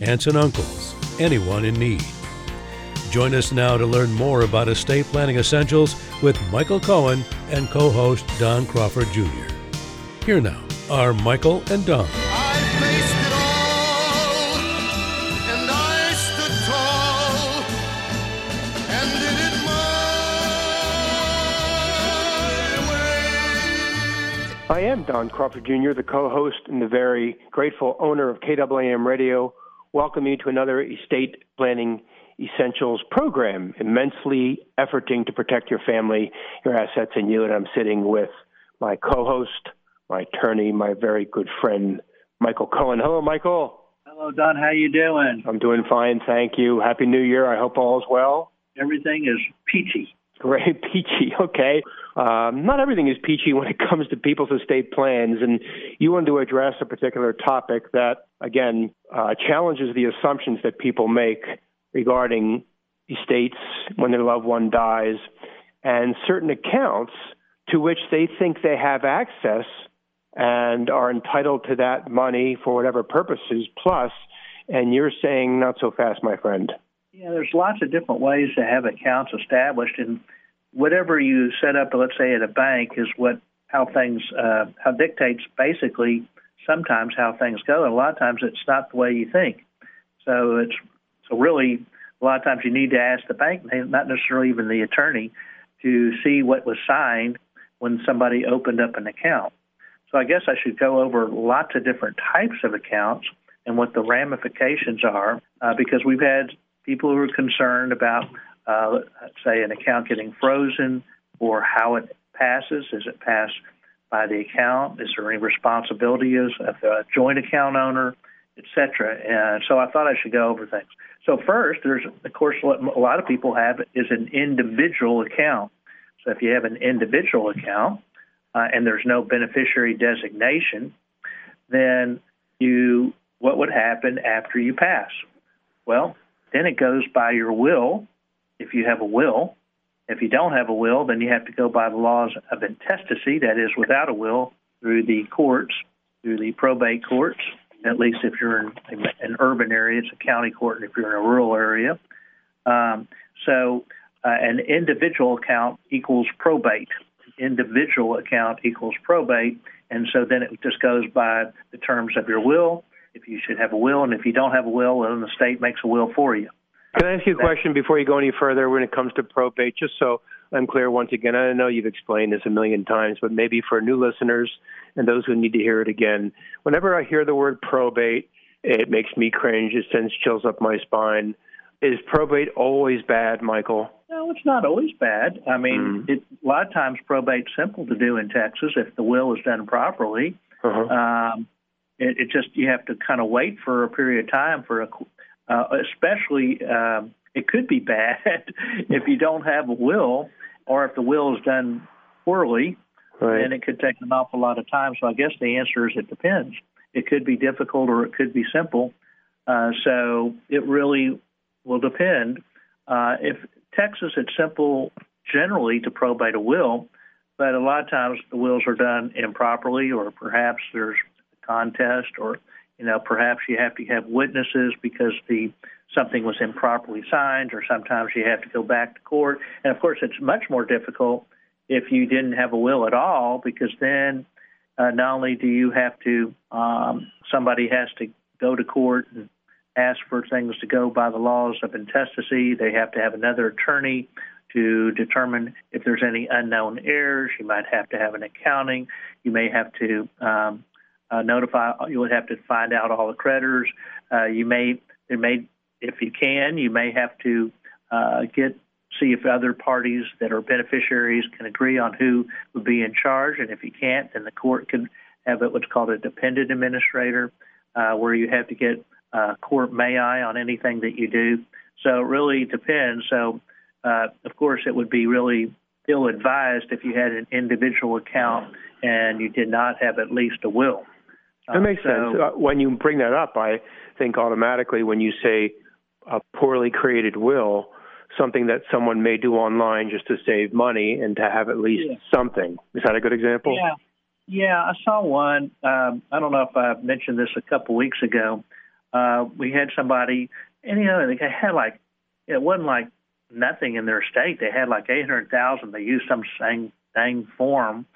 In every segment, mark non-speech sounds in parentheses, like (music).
aunts and uncles, anyone in need. Join us now to learn more about estate planning essentials with Michael Cohen and co host Don Crawford Jr. Here now are Michael and Don. I faced it all, and I stood tall, and did it my way. I am Don Crawford Jr., the co host and the very grateful owner of KWAM Radio. Welcome you to another estate planning essentials program, immensely efforting to protect your family, your assets, and you. And I'm sitting with my co host, my attorney, my very good friend, Michael Cohen. Hello, Michael. Hello, Don. How you doing? I'm doing fine, thank you. Happy New Year. I hope all is well. Everything is peachy. Great, (laughs) peachy. Okay. Um, not everything is peachy when it comes to people's estate plans, and you wanted to address a particular topic that, again, uh, challenges the assumptions that people make regarding estates when their loved one dies and certain accounts to which they think they have access and are entitled to that money for whatever purposes plus and you're saying not so fast my friend Yeah, there's lots of different ways to have accounts established, and whatever you set up, let's say at a bank, is what how things uh, how dictates basically sometimes how things go, and a lot of times it's not the way you think. So it's so really a lot of times you need to ask the bank, not necessarily even the attorney, to see what was signed when somebody opened up an account. So I guess I should go over lots of different types of accounts and what the ramifications are, uh, because we've had people who are concerned about, uh, say, an account getting frozen or how it passes. Is it passed by the account? Is there any responsibility as a joint account owner, et cetera? And so I thought I should go over things. So first, there's of course what a lot of people have is an individual account. So if you have an individual account uh, and there's no beneficiary designation, then you what would happen after you pass? Well, then it goes by your will, if you have a will. If you don't have a will, then you have to go by the laws of intestacy, that is, without a will, through the courts, through the probate courts, at least if you're in an urban area, it's a county court, and if you're in a rural area. Um, so uh, an individual account equals probate. Individual account equals probate, and so then it just goes by the terms of your will, if you should have a will, and if you don't have a will, then the state makes a will for you. can i ask you a question before you go any further when it comes to probate just so i'm clear once again i know you've explained this a million times but maybe for new listeners and those who need to hear it again whenever i hear the word probate it makes me cringe it sends chills up my spine is probate always bad michael No, it's not always bad. I mean, Mm. it, a lot of times probate's simple to do in Texas if the will is done properly. uh-huh. Um, it, it just you have to kind of wait for a period of time for a, uh, especially um, it could be (laughs) bad if you don't have a will or if the will is done poorly, right then it could take an awful lot of time. So I guess the answer is it depends. It could be difficult or it could be simple. Uh, so it really will depend. Uh, if Texas, it's simple generally to probate a will, but a lot of times the wills are done improperly, or perhaps there's contest, or you know perhaps you have to have witnesses because the something was improperly signed, or sometimes you have to go back to court. And of course, it's much more difficult if you didn't have a will at all, because then uh, not only do you have to, um, somebody has to go to court and ask for things to go by the laws of intestacy. They have to have another attorney to determine if there's any unknown heirs. You might have to have an accounting. You may have to um, uh, notify. You would have to find out all the creditors. Uh, you may, there may, if you can, you may have to uh, get see if other parties that are beneficiaries can agree on who would be in charge. And if you can't, then the court can have it what's called a dependent administrator, uh, where you have to get uh, court may I on anything that you do. So it really depends. So, uh, of course, it would be really ill advised if you had an individual account and you did not have at least a will. That makes so, sense. Uh, when you bring that up, I think automatically when you say a poorly created will, something that someone may do online just to save money and to have at least Yeah. something. Is that a good example? Yeah, yeah. I saw one. Um, I don't know if I mentioned this a couple weeks ago. Uh, we had somebody, and you know, they had like it wasn't like nothing in their estate. They had like eight hundred thousand. They used some dang, dang form,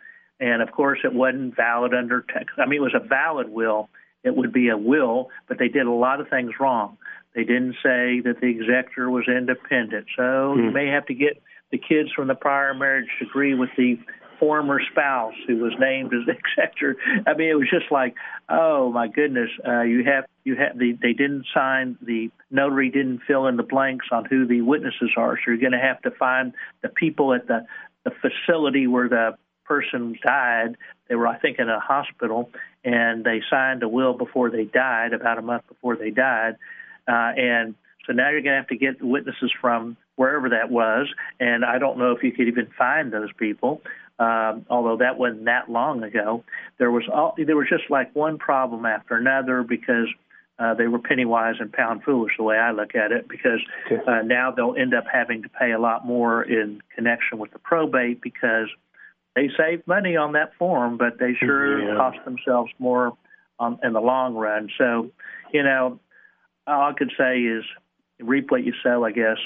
and of course, it wasn't valid under Texas. I mean, it was a valid will. It would be a will, but they did a lot of things wrong. They didn't say that the executor was independent. So you Hmm. may have to get the kids from the prior marriage to agree with the former spouse who was named as (laughs) executor. I mean, it was just like, oh my goodness, uh, you have you have the they didn't sign the notary didn't fill in the blanks on who the witnesses are. So you're going to have to find the people at the the facility where the person died. They were, I think, in a hospital, and they signed a will before they died, about a month before they died, uh, and so now you're going to have to get witnesses from wherever that was, and I don't know if you could even find those people. Um, although that wasn't that long ago, there was all, there was just like one problem after another because uh, they were penny wise and pound foolish the way I look at it. Because uh, now they'll end up having to pay a lot more in connection with the probate because they saved money on that form, but they sure Yeah. cost themselves more um, in the long run. So, you know, all I could say is reap what you sow, I guess.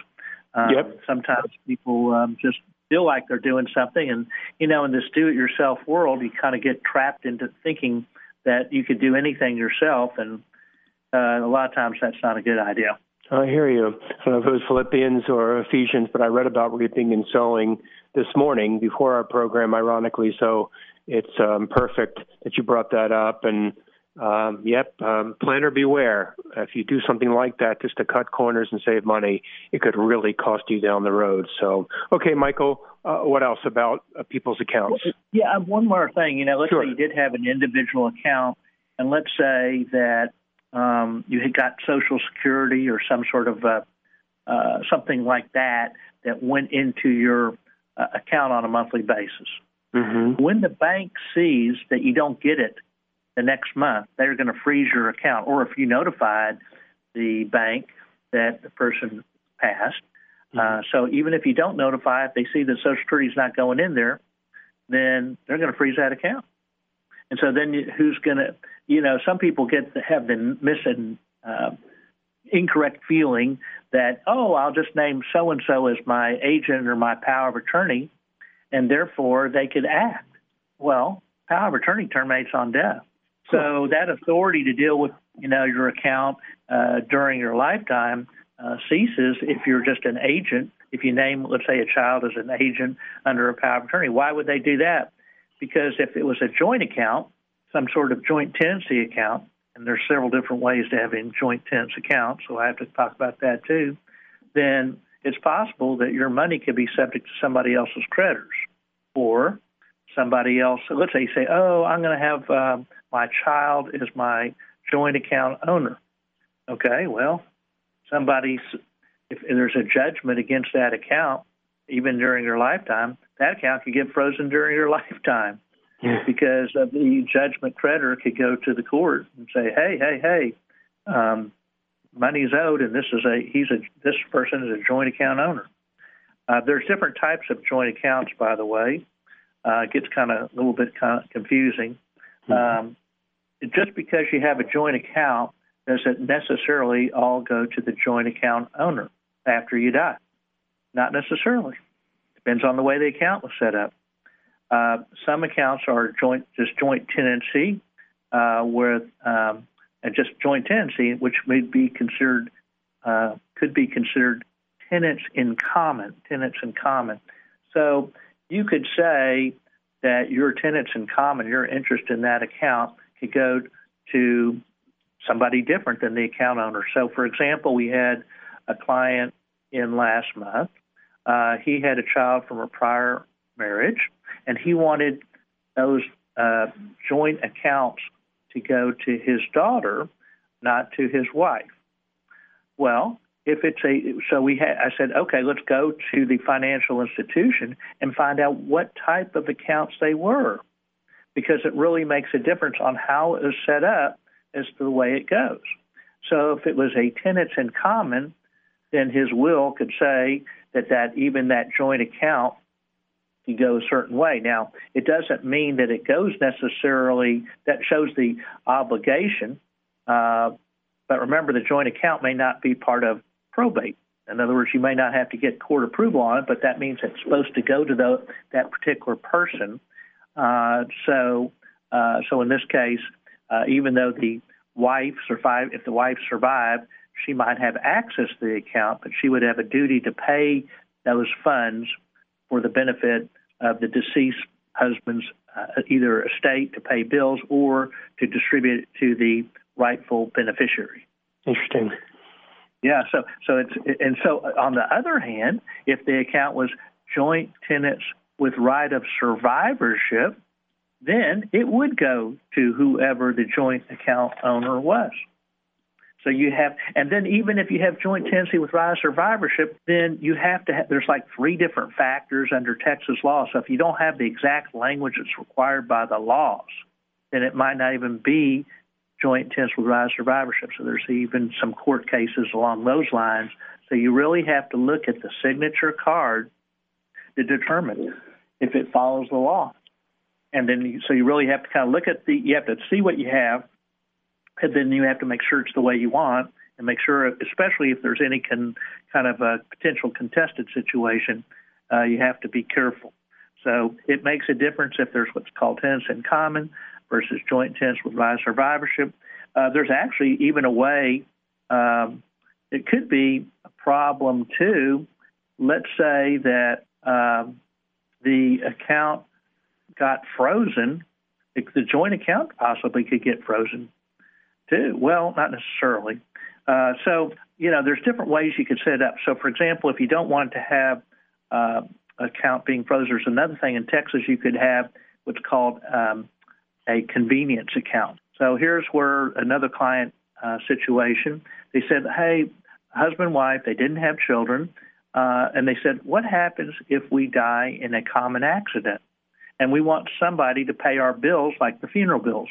Um, Yep. Sometimes people um, just feel like they're doing something, and you know, in this do-it-yourself world, you kind of get trapped into thinking that you could do anything yourself, and uh, a lot of times that's not a good idea. I hear you. I don't know if it was Philippians or Ephesians, but I read about reaping and sowing this morning before our program, ironically. So it's um, perfect that you brought that up. And um, yep, um, planner beware. If you do something like that just to cut corners and save money, it could really cost you down the road. So, okay, Michael, uh, what else about uh, people's accounts? Yeah, one more thing. You know, let's Sure. say you did have an individual account, and let's say that um, you had got Social Security or some sort of uh, uh, something like that that went into your uh, account on a monthly basis. Mm-hmm. When the bank sees that you don't get it the next month, they're going to freeze your account. Or if you notified the bank that the person passed, uh, so even if you don't notify, if they see that Social Security is not going in there, then they're going to freeze that account. And so then you, who's going to, you know, some people get to have the missing, uh, incorrect feeling that, oh, I'll just name so and so as my agent or my power of attorney, and therefore they could act. Well, power of attorney terminates on death. So that authority to deal with, you know, your account uh, during your lifetime uh, ceases if you're just an agent. If you name, let's say, a child as an agent under a power of attorney, why would they do that? Because if it was a joint account, some sort of joint tenancy account, and there's several different ways to having joint tenants accounts, so I have to talk about that too, then it's possible that your money could be subject to somebody else's creditors or somebody else. Let's say you say, oh, I'm going to have um, my child as my joint account owner. Okay, well, somebody's, if there's a judgment against that account, even during your lifetime, that account could get frozen during your (laughs) lifetime because of the judgment creditor could go to the court and say, "Hey, hey, hey, um, money's owed, and this is a he's a this person is a joint account owner." Uh, there's different types of joint accounts, by the way. Uh, it gets kind of a little bit kind of confusing. Um, just because you have a joint account doesn't necessarily all go to the joint account owner after you die. Not necessarily. Depends on the way the account was set up. Uh, some accounts are joint, just joint tenancy, uh, with um, and just joint tenancy, which may be considered, uh, could be considered tenants in common. Tenants in common. So you could say that your tenants in common, your interest in that account, could go to somebody different than the account owner. So, for example, we had a client in last month. Uh, he had a child from a prior marriage, and he wanted those uh, joint accounts to go to his daughter not to his wife. Well, if it's a so we had I said okay let's go to the financial institution and find out what type of accounts they were because it really makes a difference on how it is set up as to the way it goes. So if it was a tenants in common, then his will could say that that even that joint account can go a certain way. Now, it doesn't mean that it goes necessarily, that shows the obligation, uh, but remember the joint account may not be part of probate. In other words, you may not have to get court approval on it, but that means it's supposed to go to the, that particular person. Uh, so, uh, so in this case, uh, even though the wife survived, if the wife survived, she might have access to the account, but she would have a duty to pay those funds for the benefit of the deceased husband's uh, either estate to pay bills or to distribute it to the rightful beneficiary. Interesting. Yeah, so so it's and so on the other hand, if the account was joint tenants with right of survivorship, then it would go to whoever the joint account owner was. So you have, and then even if you have joint tenancy with right of survivorship, then you have to have, there's like three different factors under Texas law. So if you don't have the exact language that's required by the laws, then it might not even be joint tenancy with right of survivorship. So there's even some court cases along those lines. So you really have to look at the signature card to determine if it follows the law. And then, so you really have to kind of look at the, you have to see what you have, and then you have to make sure it's the way you want, and make sure, especially if there's any kind of a potential contested situation, uh, you have to be careful. So it makes a difference if there's what's called tenants in common versus joint tenants with right survivorship. Uh, there's actually even a way, um, it could be a problem too. Let's say that um, the account got frozen, the joint account possibly could get frozen too. Well, not necessarily. Uh, so, you know, there's different ways you could set it up. So, for example, if you don't want to have uh, account being frozen, there's another thing in Texas you could have what's called um, a convenience account. So here's where another client uh, situation. They said, "Hey, husband, wife, they didn't have children, uh, and they said, what happens if we die in a common accident, and we want somebody to pay our bills, like the funeral bills?"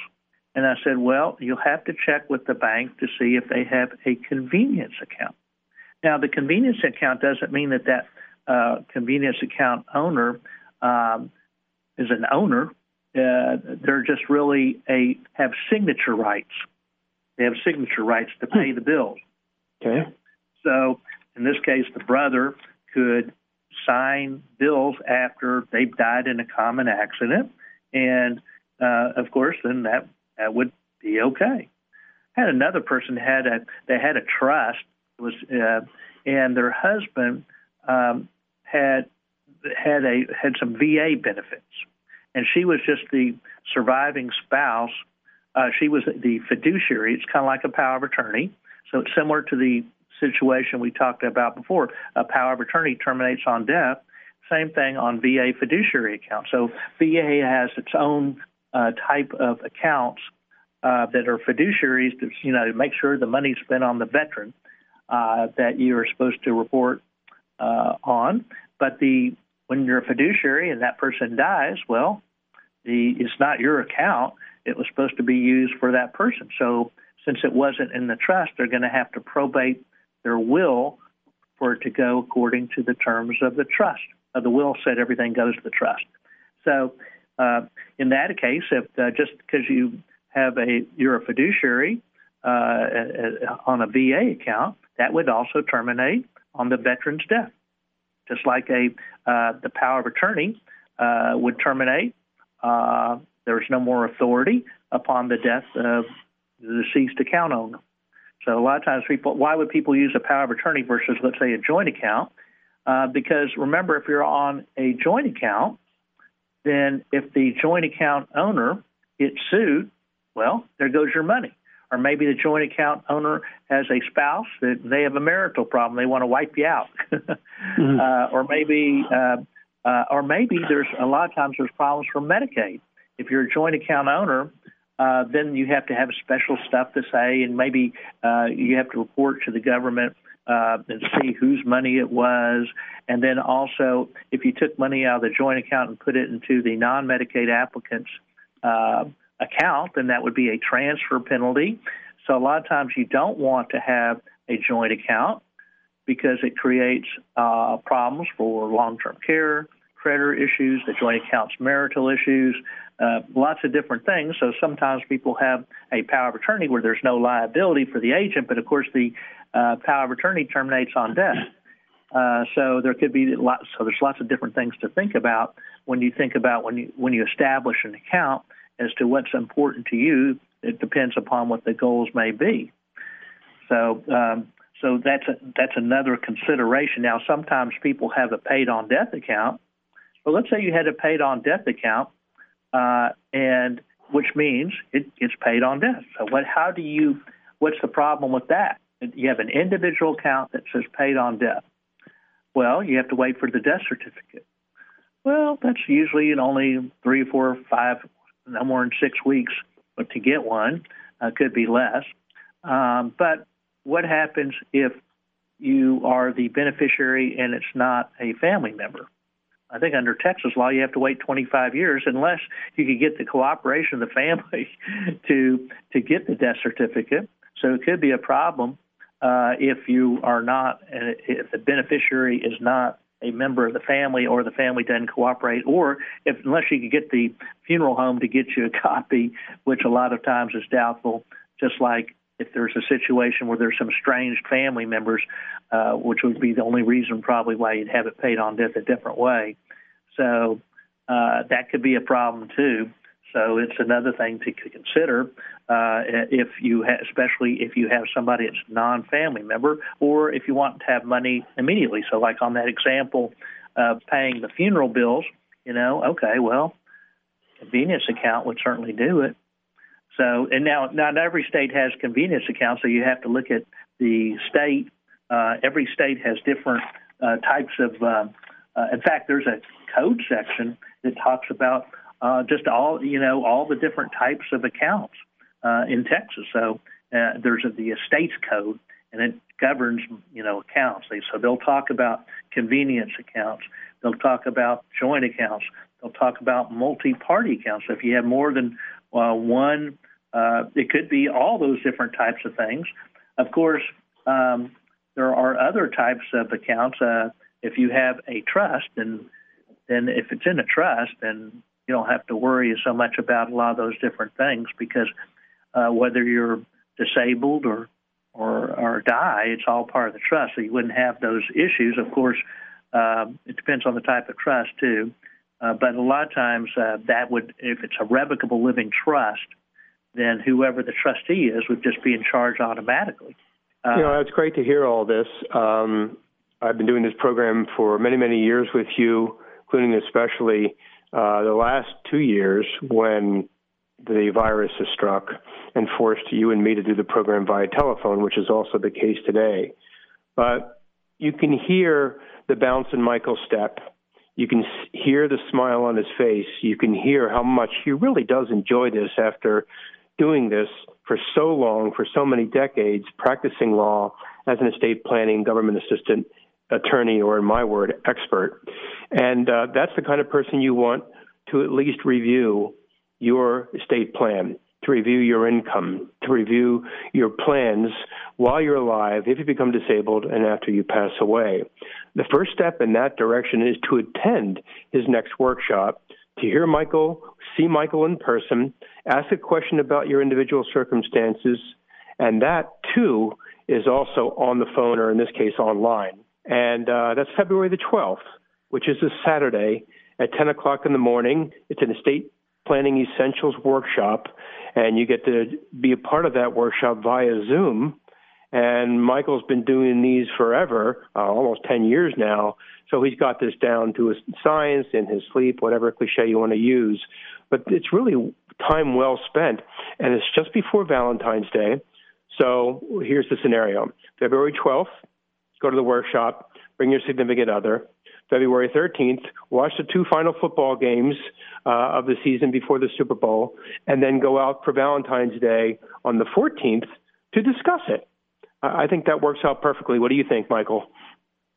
And I said, well, you'll have to check with the bank to see if they have a convenience account. Now, the convenience account doesn't mean that that uh, convenience account owner um, is an owner. Uh, they're just really a have signature rights. They have signature rights to pay the bills. Okay. So in this case, the brother could sign bills after they've died in a common accident, and uh, of course, then that that would be okay. Had another person had a they had a trust was uh, and their husband um, had had a had some VA benefits, and she was just the surviving spouse. Uh, she was the fiduciary. It's kind of like a power of attorney. So it's similar to the situation we talked about before. A power of attorney terminates on death. Same thing on VA fiduciary account. So VA has its own uh, type of accounts uh, that are fiduciaries to you know make sure the money's spent on the veteran uh, that you are supposed to report uh, on. But the when you're a fiduciary and that person dies, well, the it's not your account. It was supposed to be used for that person. So since it wasn't in the trust, they're going to have to probate their will for it to go according to the terms of the trust. Uh, the will said everything goes to the trust. So uh, in that case, if uh, just because you have a you're a fiduciary uh, on a VA account, that would also terminate on the veteran's death, just like a uh, the power of attorney uh, would terminate. Uh, there's no more authority upon the death of the deceased account owner. So a lot of times people, why would people use a power of attorney versus let's say a joint account? Uh, because remember, if you're on a joint account, then if the joint account owner gets sued, well, there goes your money. Or maybe the joint account owner has a spouse that they have a marital problem, they want to wipe you out. (laughs) mm-hmm. uh, or maybe, uh, uh, or maybe there's a lot of times there's problems for Medicaid. If you're a joint account owner, uh, then you have to have special stuff to say, and maybe uh, you have to report to the government uh, and see whose money it was. And then also, if you took money out of the joint account and put it into the non Medicaid applicant's uh, account, then that would be a transfer penalty. So a lot of times you don't want to have a joint account because it creates uh, problems for long term care, creditor issues, the joint accounts marital issues, uh, lots of different things. So sometimes people have a power of attorney where there's no liability for the agent, but of course the uh, power of attorney terminates on death. Uh, so there could be lots. So there's lots of different things to think about when you think about when you when you establish an account as to what's important to you. It depends upon what the goals may be. So um, so that's a, that's another consideration. Now sometimes people have a paid on death account. But let's say you had a paid on death account, uh, and which means it, it's paid on death. So what? How do you? What's the problem with that? You have an individual account that says paid on death. Well, you have to wait for the death certificate. Well, that's usually in only three, four, five, no more than six weeks but to get one. Uh, could be less. Um, but what happens if you are the beneficiary and it's not a family member? I think under Texas law, you have to wait 25 years unless you could get the cooperation of the (laughs) family to to get the death certificate. So it could be a problem uh, if you are not, if the beneficiary is not a member of the family or the family doesn't cooperate, or if unless you could get the funeral home to get you a (laughs) copy, which a lot of times is doubtful. Just like if there's a situation where there's some estranged family members, uh, which would be the only reason probably why you'd have it paid on death a different way. So uh, that could be a problem too. So it's another thing to consider uh, if you, ha- especially if you have somebody that's non-family member, or if you want to have money immediately. So, like on that example of paying the funeral bills, you know, okay, well, convenience account would certainly do it. So, and now not every state has convenience accounts, so you have to look at the state. Uh, every state has different uh, types of. Uh, uh, in fact, there's a code section that talks about uh, just all you know all the different types of accounts uh, in Texas. So there's a, the estates code, and it governs you know accounts. So they'll talk about convenience accounts. They'll talk about joint accounts. They'll talk about multi-party accounts. So if you have more than uh, one, uh, it could be all those different types of things. Of course, um, there are other types of accounts. Uh, if you have a trust, and then if it's in a trust, then you don't have to worry so much about a lot of those different things because uh, whether you're disabled or or or die, it's all part of the trust. So you wouldn't have those issues. Of course, uh, it depends on the type of trust too. Uh, but a lot of times uh, that would, if it's a revocable living trust, then whoever the trustee is would just be in charge automatically. Uh, you know, it's great to hear all this. Um, I've been doing this program for many, many years with you, including especially uh, the last two years when the virus has struck and forced you and me to do the program via telephone, which is also the case today. But you can hear the bounce in Michael's step. You can hear the smile on his face. You can hear how much he really does enjoy this after doing this for so long, for so many decades, practicing law as an estate planning government assistant attorney, or in my word, expert. And uh, that's the kind of person you want to at least review your estate plan, to review your income, to review your plans while you're alive, if you become disabled, and after you pass away. The first step in that direction is to attend his next workshop, to hear Michael, see Michael in person, ask a question about your individual circumstances, and that too is also on the phone or in this case online. And uh, that's February the 12th, which is a Saturday at 10 o'clock in the morning. It's an estate planning essentials workshop, and you get to be a part of that workshop via Zoom. And Michael's been doing these forever, uh, almost 10 years now. So he's got this down to his science in his sleep, whatever cliche you want to use. But it's really time well spent. And it's just before Valentine's Day. So here's the scenario February 12th, go to the workshop, bring your significant other. February 13th, watch the two final football games uh, of the season before the Super Bowl, and then go out for Valentine's Day on the 14th to discuss it. I think that works out perfectly. What do you think, Michael?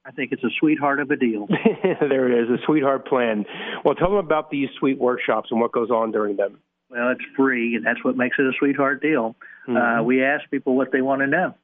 I think it's a sweetheart of a deal. (laughs) there it is, a sweetheart plan. Well, tell them about these sweet workshops and what goes on during them. Well, it's free, and that's what makes it a sweetheart deal. Mm-hmm. Uh, we ask people what they want to know.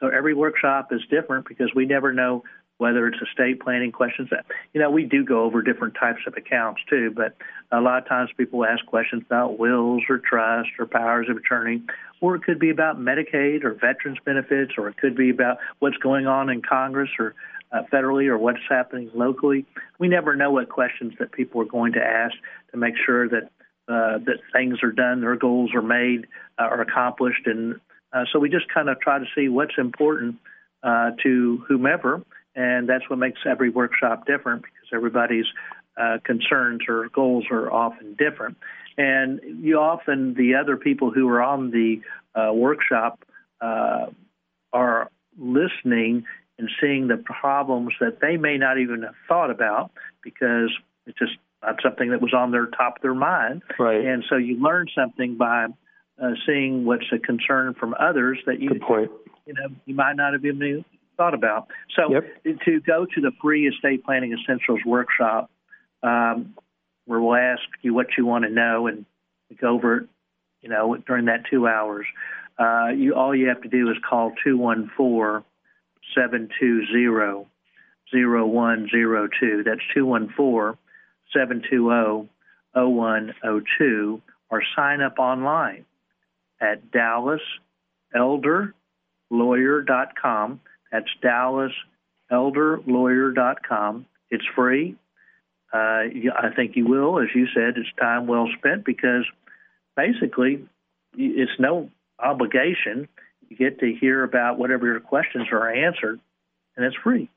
So every workshop is different because we never know whether it's estate planning questions. That you know, we do go over different types of accounts too, but a lot of times people ask questions about wills or trust or powers of attorney, or it could be about Medicaid or veterans benefits, or it could be about what's going on in Congress or uh, federally or what's happening locally. We never know what questions that people are going to ask to make sure that uh, that things are done, their goals are made, uh, are accomplished, and uh, so we just kind of try to see what's important uh, to whomever, and that's what makes every workshop different because everybody's uh, concerns or goals are often different. And you often, the other people who are on the uh, workshop uh, are listening and seeing the problems that they may not even have thought about because it's just not something that was on their top of their mind. Right. And so you learn something by uh, seeing what's a concern from others that you, you know, you might not have even thought about. So yep. to go to the free estate planning essentials workshop, um, where we'll ask you what you want to know and we go over it, you know, during that two hours. Uh, you all you have to do is call two one four seven two zero zero one zero two. That's two one four seven two zero zero one zero two, or sign up online at DallasElderLawyer.com. That's DallasElderLawyer.com. It's free. Uh, I think you will, as you said, it's time well spent because basically it's no obligation. You get to hear about whatever your questions are answered, and it's free.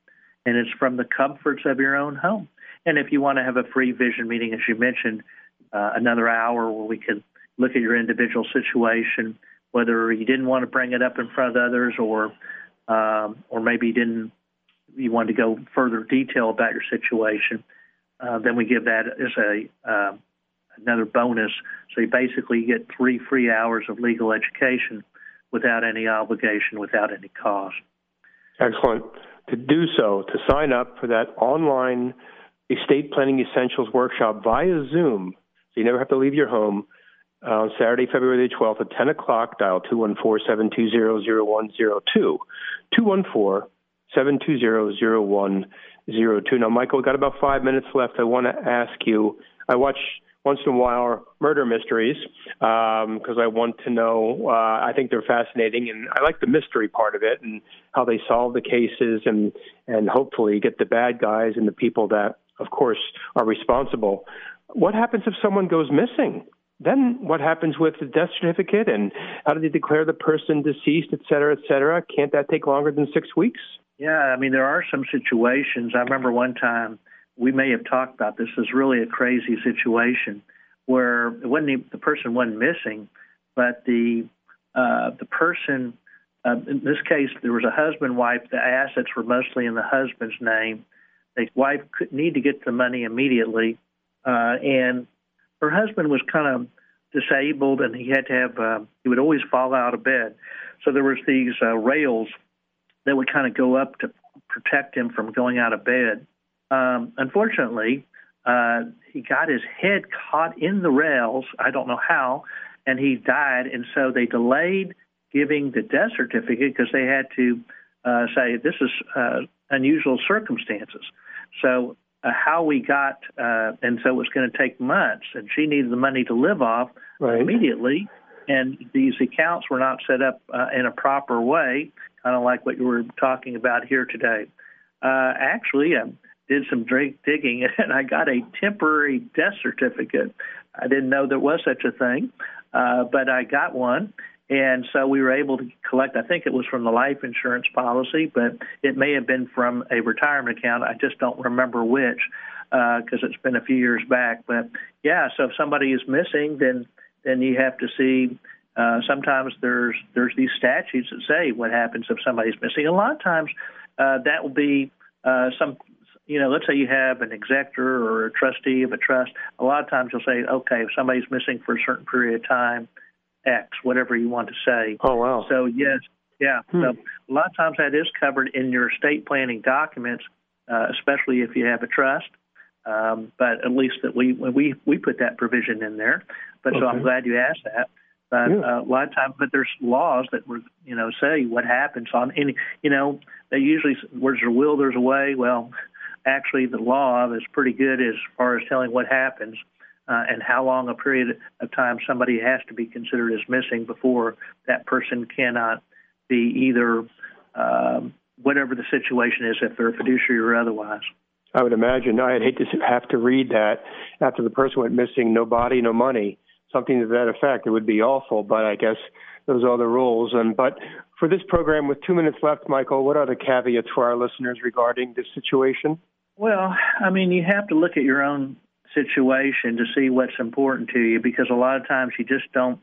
And it's from the comforts of your own home. And if you want to have a free vision meeting, as you mentioned, uh, another hour where we can look at your individual situation, whether you didn't want to bring it up in front of others or um, or maybe you didn't you wanted to go further detail about your situation, uh, then we give that as a uh, another bonus. So you basically get three free hours of legal education without any obligation, without any cost. Excellent. To do so, to sign up for that online estate planning essentials workshop via Zoom, so you never have to leave your home, uh, on Saturday, February the 12th at 10 o'clock. Dial 214-720-0102. 214-720-0102. Now, Michael, we've got about five minutes left. I want to ask you, I watch once in a while murder mysteries because um, I want to know. Uh, I think they're fascinating, and I like the mystery part of it and how they solve the cases and and hopefully get the bad guys and the people that, of course, are responsible. What happens if someone goes missing? then what happens with the death certificate and how do they declare the person deceased, et cetera, et cetera? Can't that take longer than six weeks? Yeah, I mean, there are some situations. I remember one time we may have talked about this. Is really a crazy situation where it wasn't the person wasn't missing, but the uh, the person. Uh, in this case, there was a husband wife. The assets were mostly in the husband's name. The wife could need to get the money immediately, uh, and her husband was kind of disabled and he had to have uh, he would always fall out of bed so there was these uh, rails that would kind of go up to protect him from going out of bed um, unfortunately uh, he got his head caught in the rails i don't know how and he died and so they delayed giving the death certificate because they had to uh, say this is uh, unusual circumstances so uh, how we got, uh, and so it was going to take months, and she needed the money to live off right. immediately. And these accounts were not set up uh, in a proper way, kind of like what you were talking about here today. Uh, actually, I did some digging, (laughs) and I got a temporary death certificate. I didn't know there was such a thing, uh, but I got one, and so we were able to collect, I think it was from the life insurance policy, but it may have been from a retirement account. I just don't remember which because uh, it's been a few years back. But yeah, so if somebody is missing, then then you have to see. Uh, sometimes there's there's these statutes that say what happens if somebody's missing. A lot of times uh, that will be uh, some you know, let's say you have an executor or a trustee of a trust. A lot of times you'll say, okay, if somebody's missing for a certain period of time, X, whatever you want to say. Oh wow. So yes, yeah. Hmm. So a lot of times that is covered in your estate planning documents, uh, especially if you have a trust. Um, but at least that we we we put that provision in there. But okay. so I'm glad you asked that. But yeah. uh, a lot of times, but there's laws that were you know say what happens on any you know they usually where's a will there's a way. Well, actually the law is pretty good as far as telling what happens. Uh, and how long a period of time somebody has to be considered as missing before that person cannot be either um, whatever the situation is, if they're a fiduciary or otherwise. I would imagine. I'd hate to have to read that after the person went missing, no body, no money, something to that effect. It would be awful, but I guess those are the rules. And but for this program, with two minutes left, Michael, what are the caveats for our listeners regarding this situation? Well, I mean, you have to look at your own situation to see what's important to you because a lot of times you just don't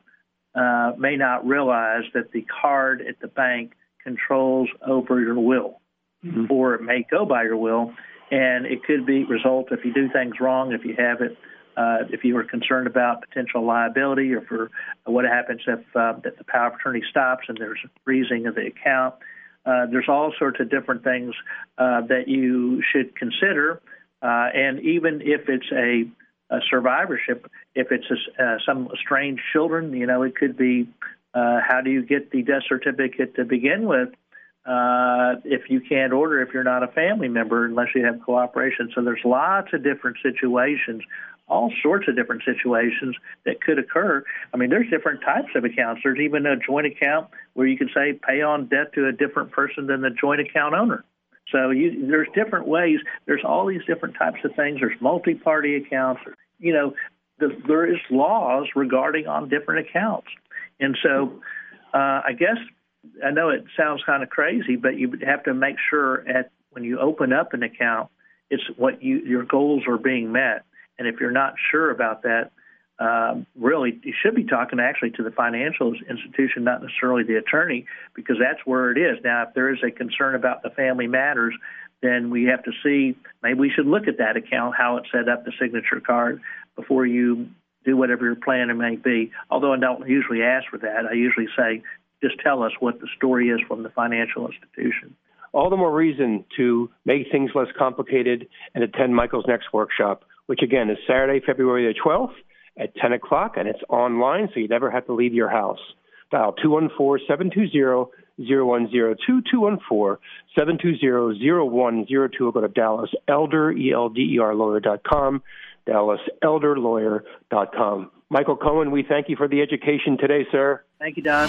uh, may not realize that the card at the bank controls over your will, mm-hmm. or it may go by your will, and it could be result if you do things wrong, if you have it, uh, if you are concerned about potential liability, or for what happens if uh, the power of attorney stops and there's a freezing of the account. Uh, there's all sorts of different things uh, that you should consider, uh, and even if it's a, a survivorship, if it's a, uh, some strange children, you know, it could be how do you get the death certificate to begin with uh, if you can't order if you're not a family member unless you have cooperation? So there's lots of different situations, all sorts of different situations that could occur. I mean, there's different types of accounts. There's even a joint account where you can say pay on debt to a different person than the joint account owner. So you, there's different ways. There's all these different types of things. There's multi-party accounts. You know, the, there is laws regarding on different accounts. And so uh, I guess I know it sounds kind of crazy, but you have to make sure at when you open up an account, it's what you your goals are being met. And if you're not sure about that, um, really you should be talking actually to the financial institution, not necessarily the attorney, because that's where it is. Now, if there is a concern about the family matters, then we have to see maybe we should look at that account, how it's set up, the signature card, before you do whatever your plan may be. Although I don't usually ask for that, I usually say, just tell us what the story is from the financial institution. All the more reason to make things less complicated and attend Michael's next workshop, which again is Saturday, February the 12th at 10 o'clock, and it's online, so you never have to leave your house. Dial 214 720 0102 214 720 0102 or go to Dallas Elder, E L D E R lawyer.com dallaselderlawyer.com. Michael Cohen, we thank you for the education today, sir. Thank you, Don.